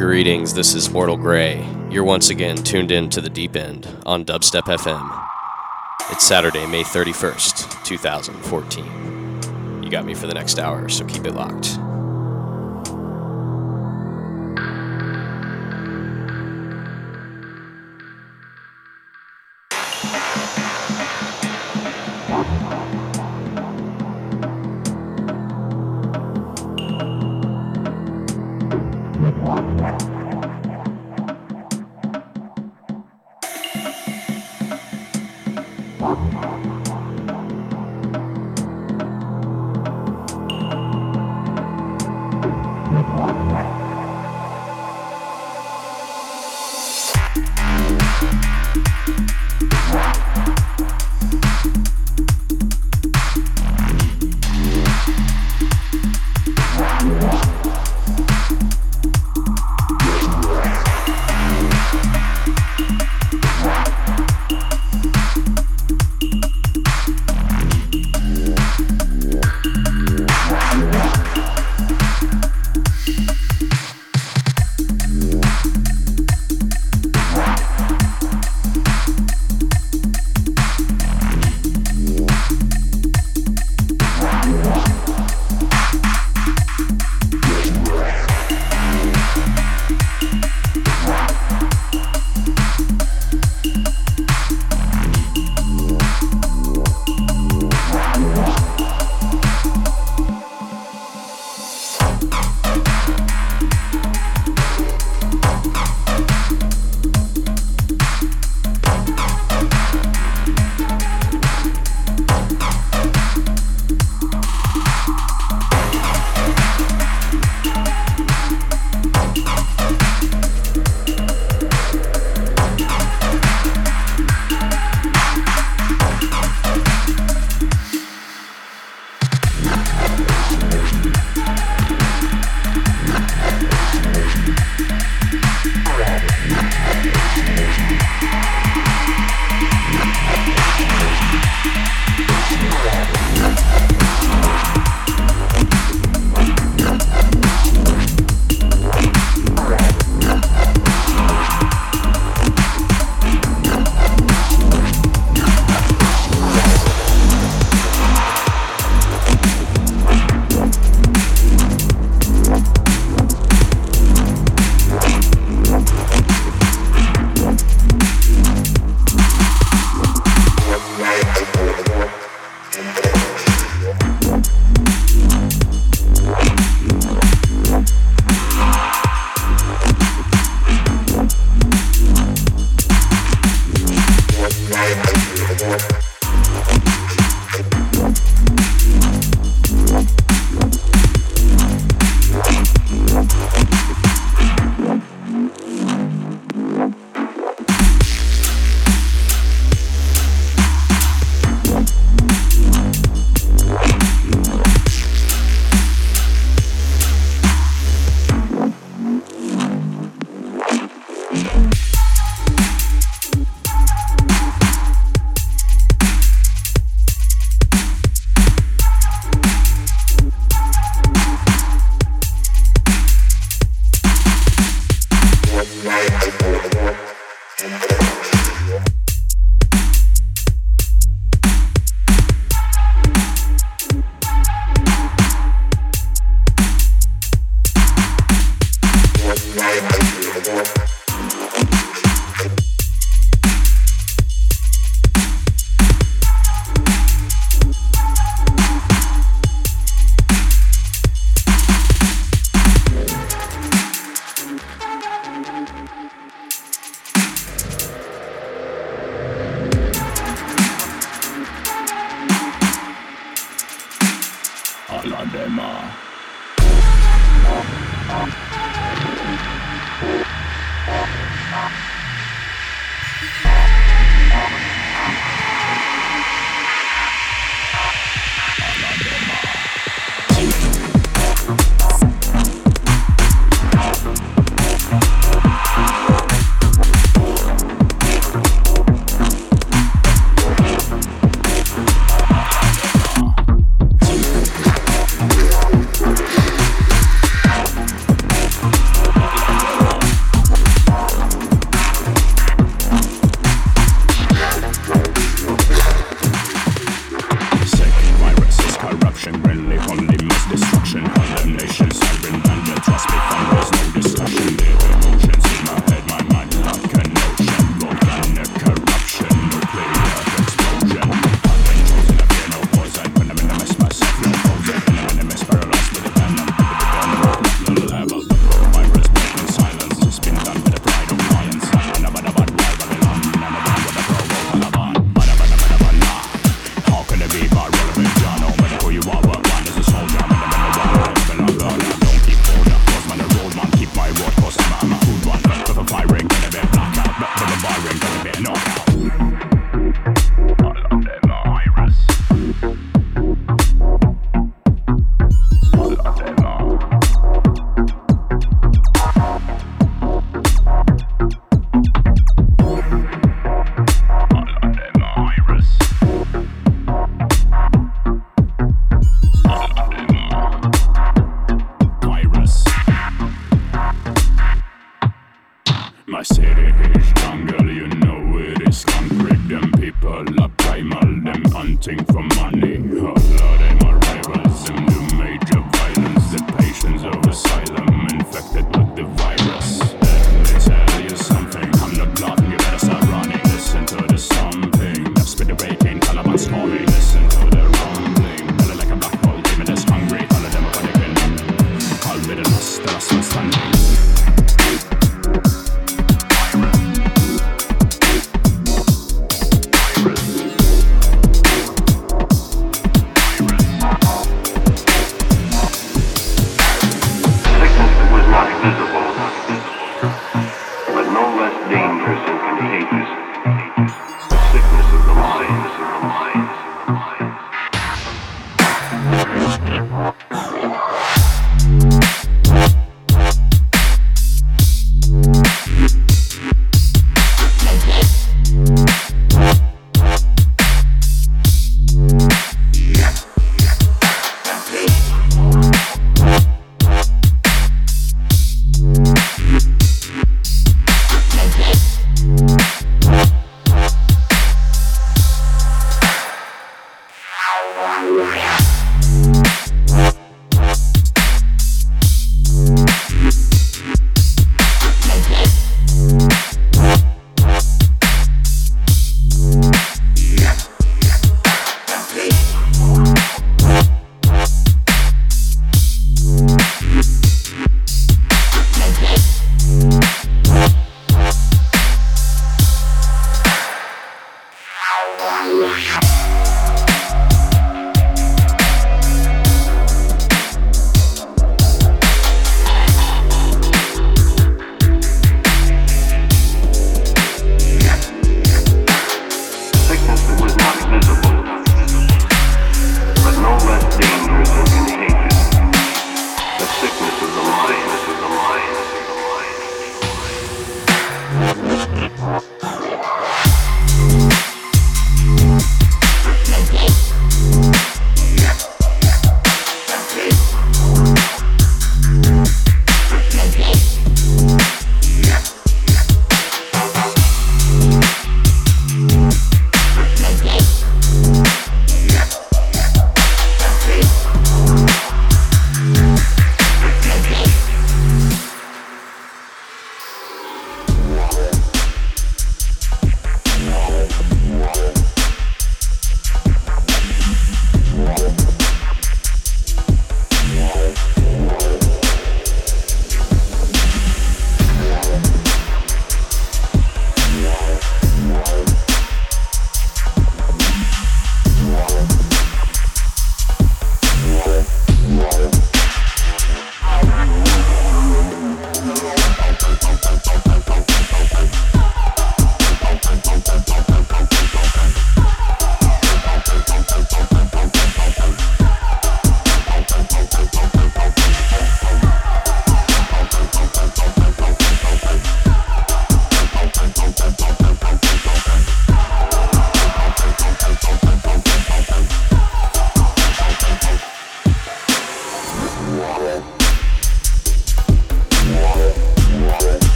Greetings, this is Mortal Grey. You're once again tuned in to the deep end on Dubstep FM. It's Saturday, May 31st, 2014. You got me for the next hour, so keep it locked. something for money.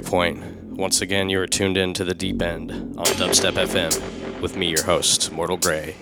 Halfway point. Once again, you are tuned in to the deep end on Dubstep FM with me, your host, Mortal Grey.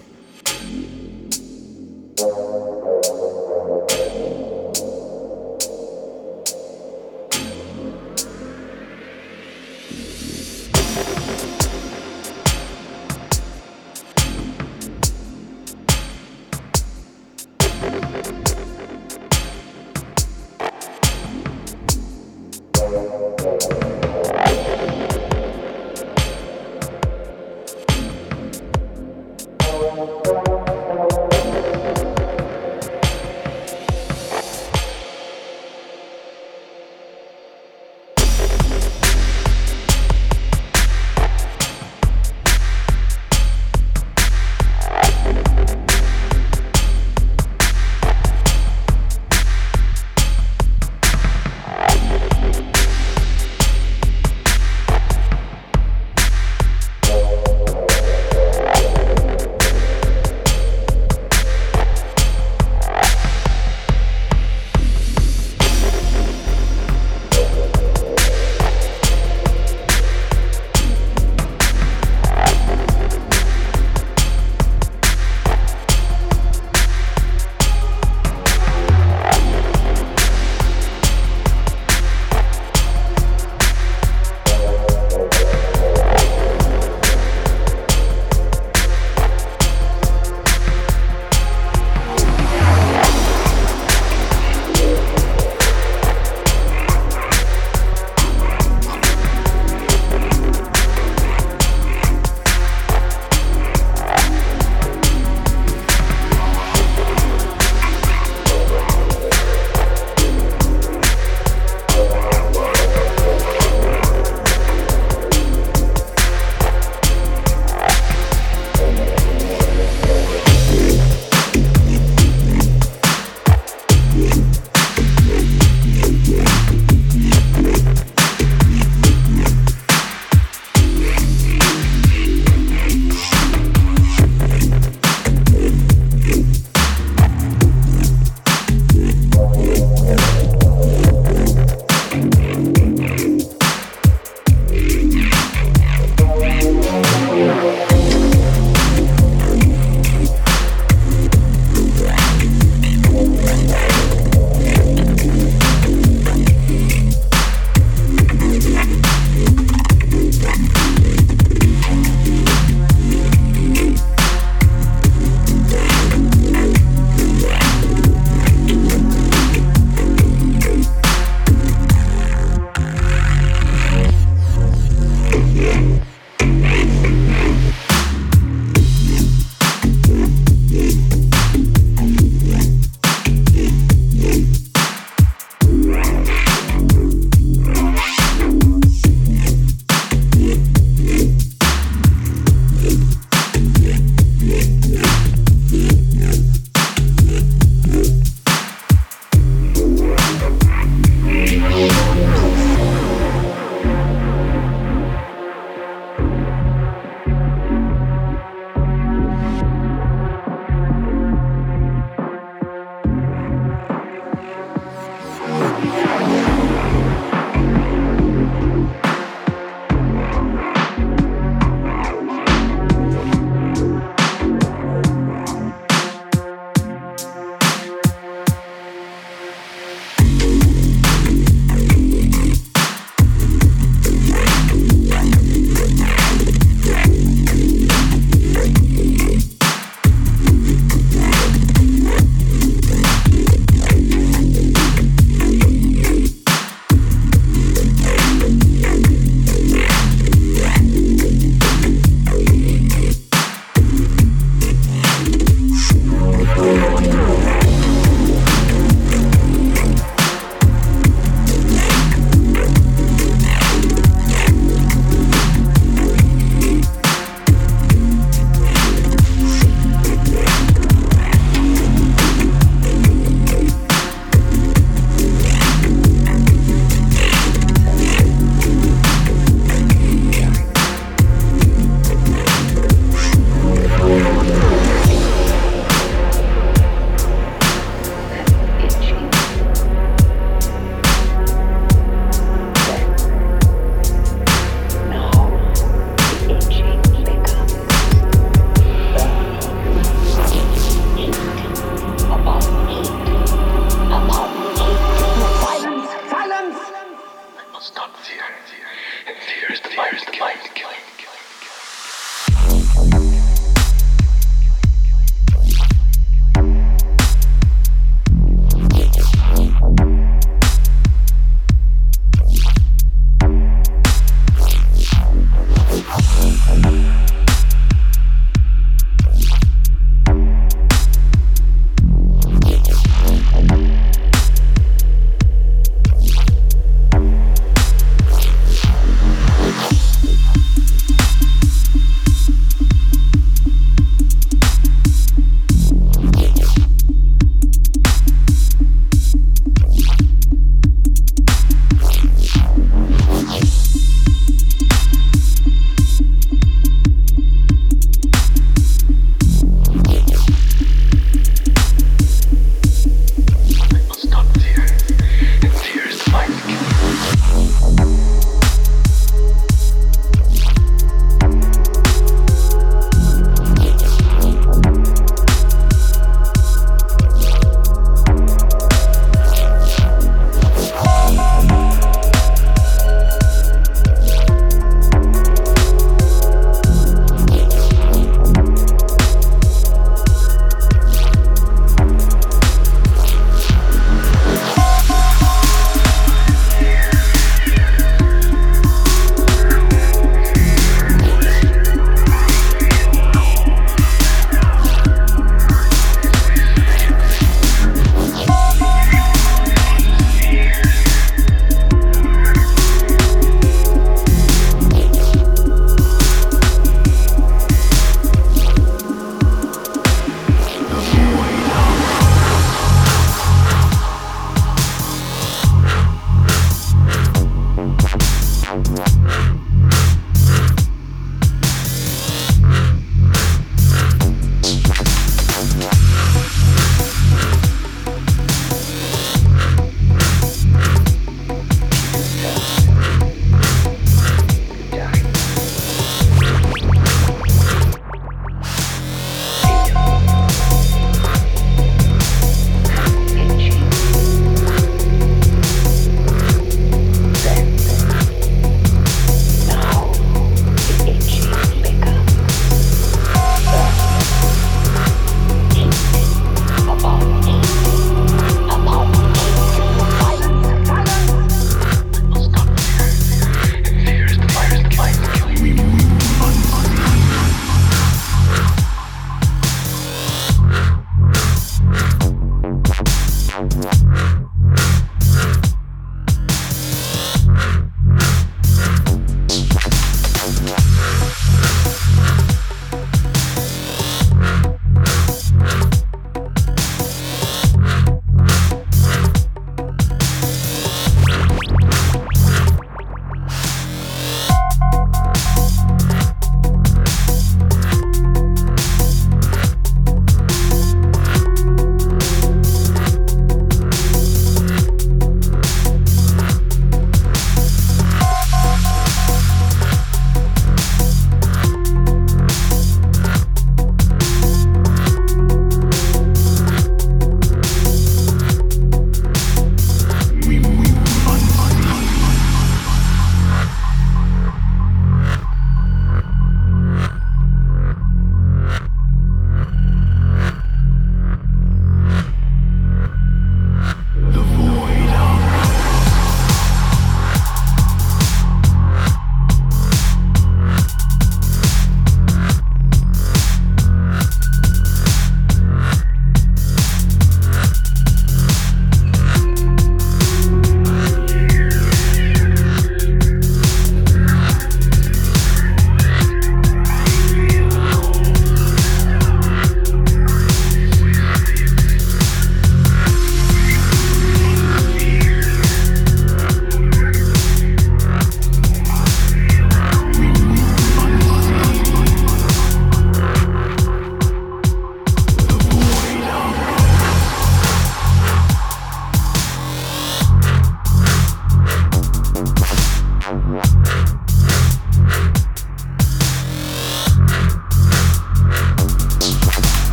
Fear is the mind killing.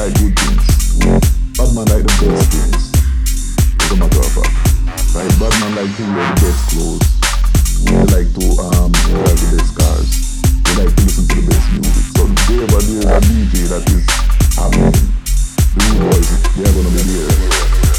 Like good things. Bad man like the best things. As a matter of fact. Right? Bad man like to wear the best clothes. They like to um drive the best cars. They like to listen to the best music. So wherever there is a DJ that is happening, the new boys, they are gonna be there.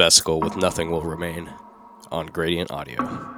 Vesicle with Nothing Will Remain on Gradient Audio.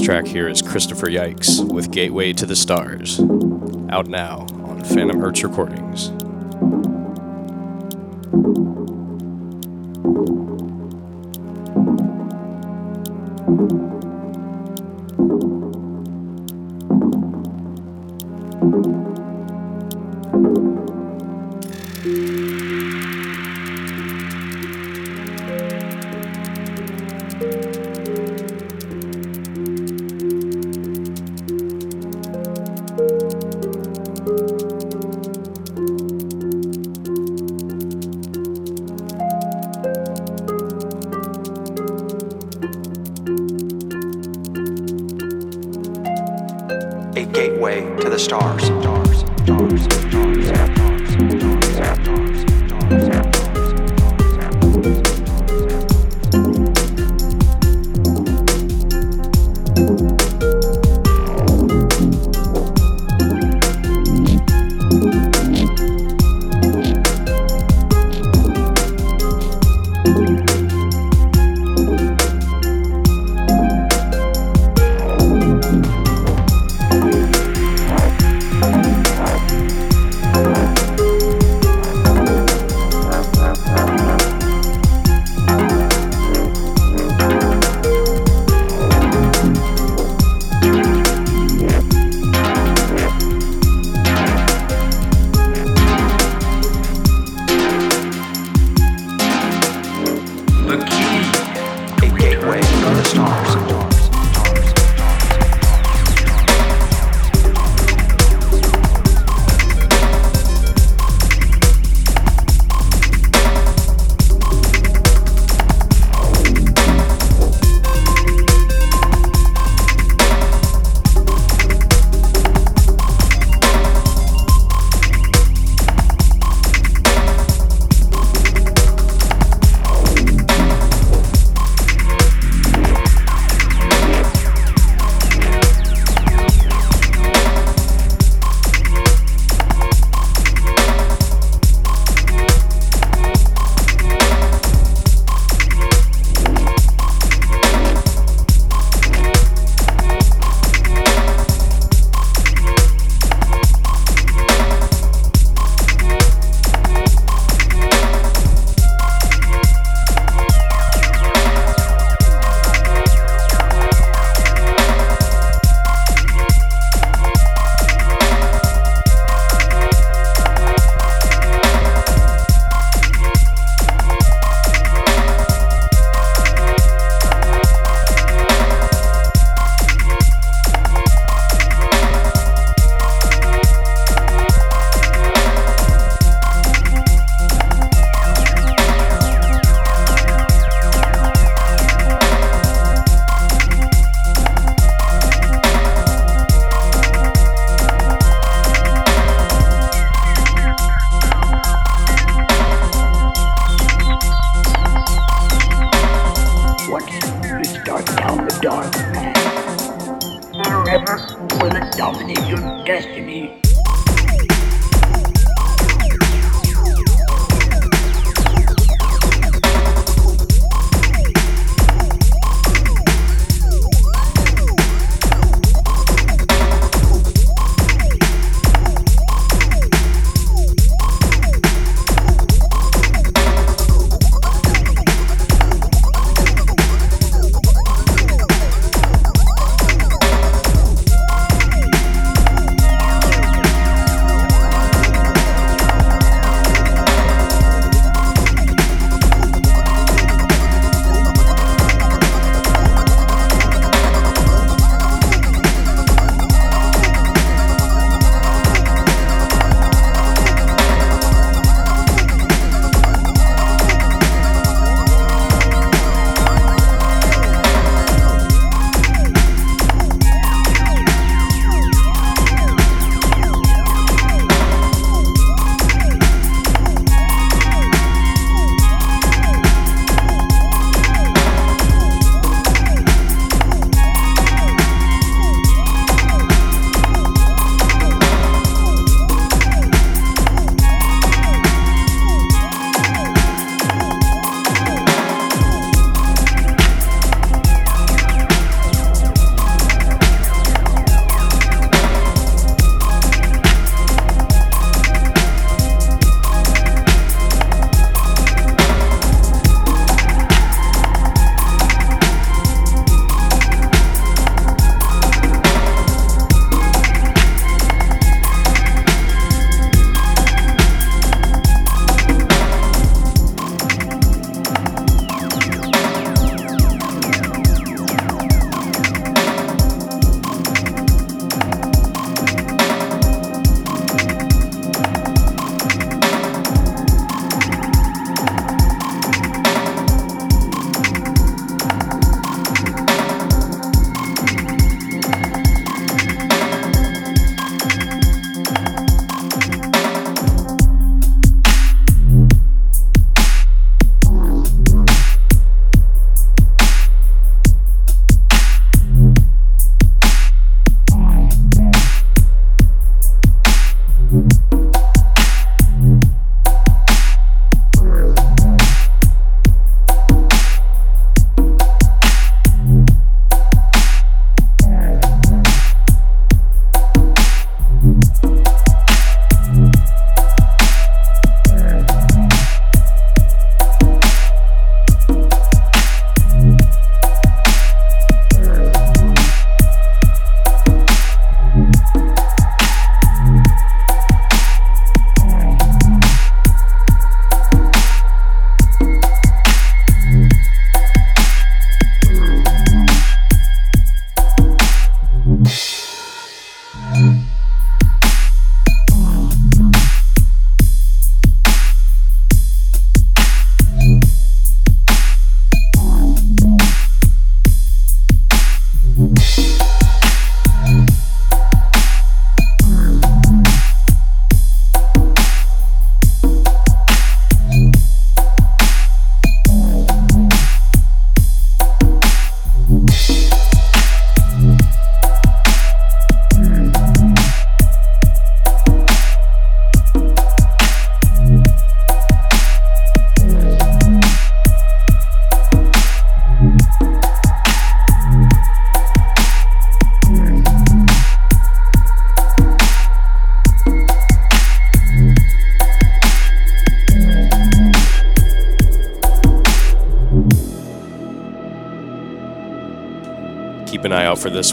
Track here is Christopher Yikes with Gateway to the Stars, out now on Phantom Hertz Recordings.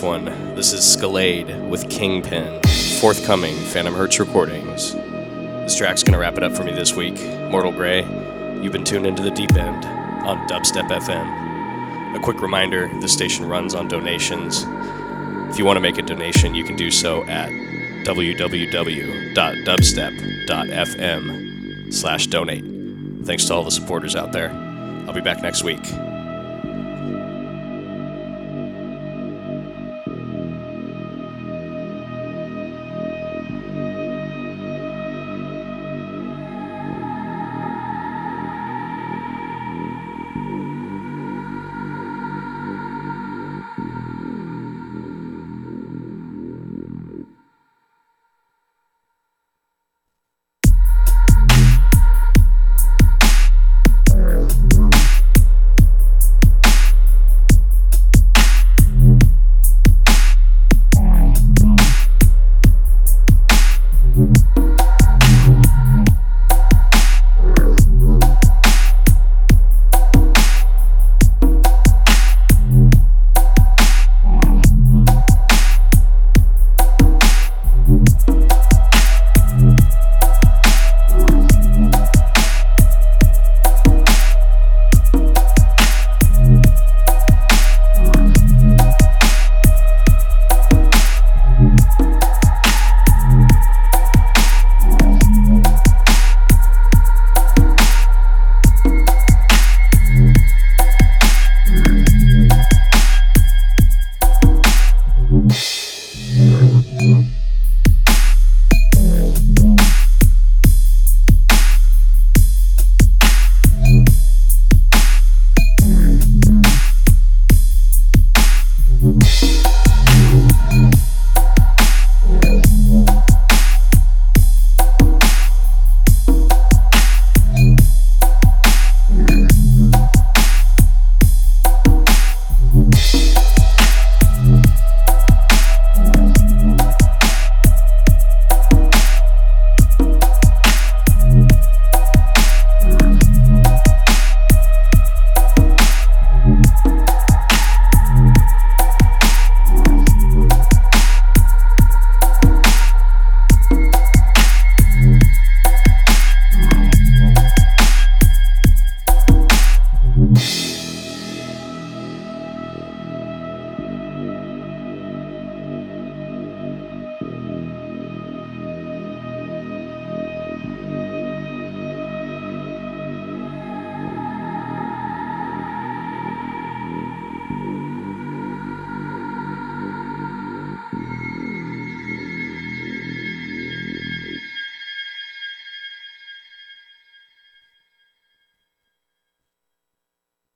One. This is Scalade with Kingpin, forthcoming Phantom Hertz recordings. This track's gonna wrap it up for me this week. Mortal Grey, you've been tuned into the deep end on Dubstep FM. A quick reminder the station runs on donations. If you want to make a donation, you can do so at www.dubstep.fm slash donate. Thanks to all the supporters out there. I'll be back next week.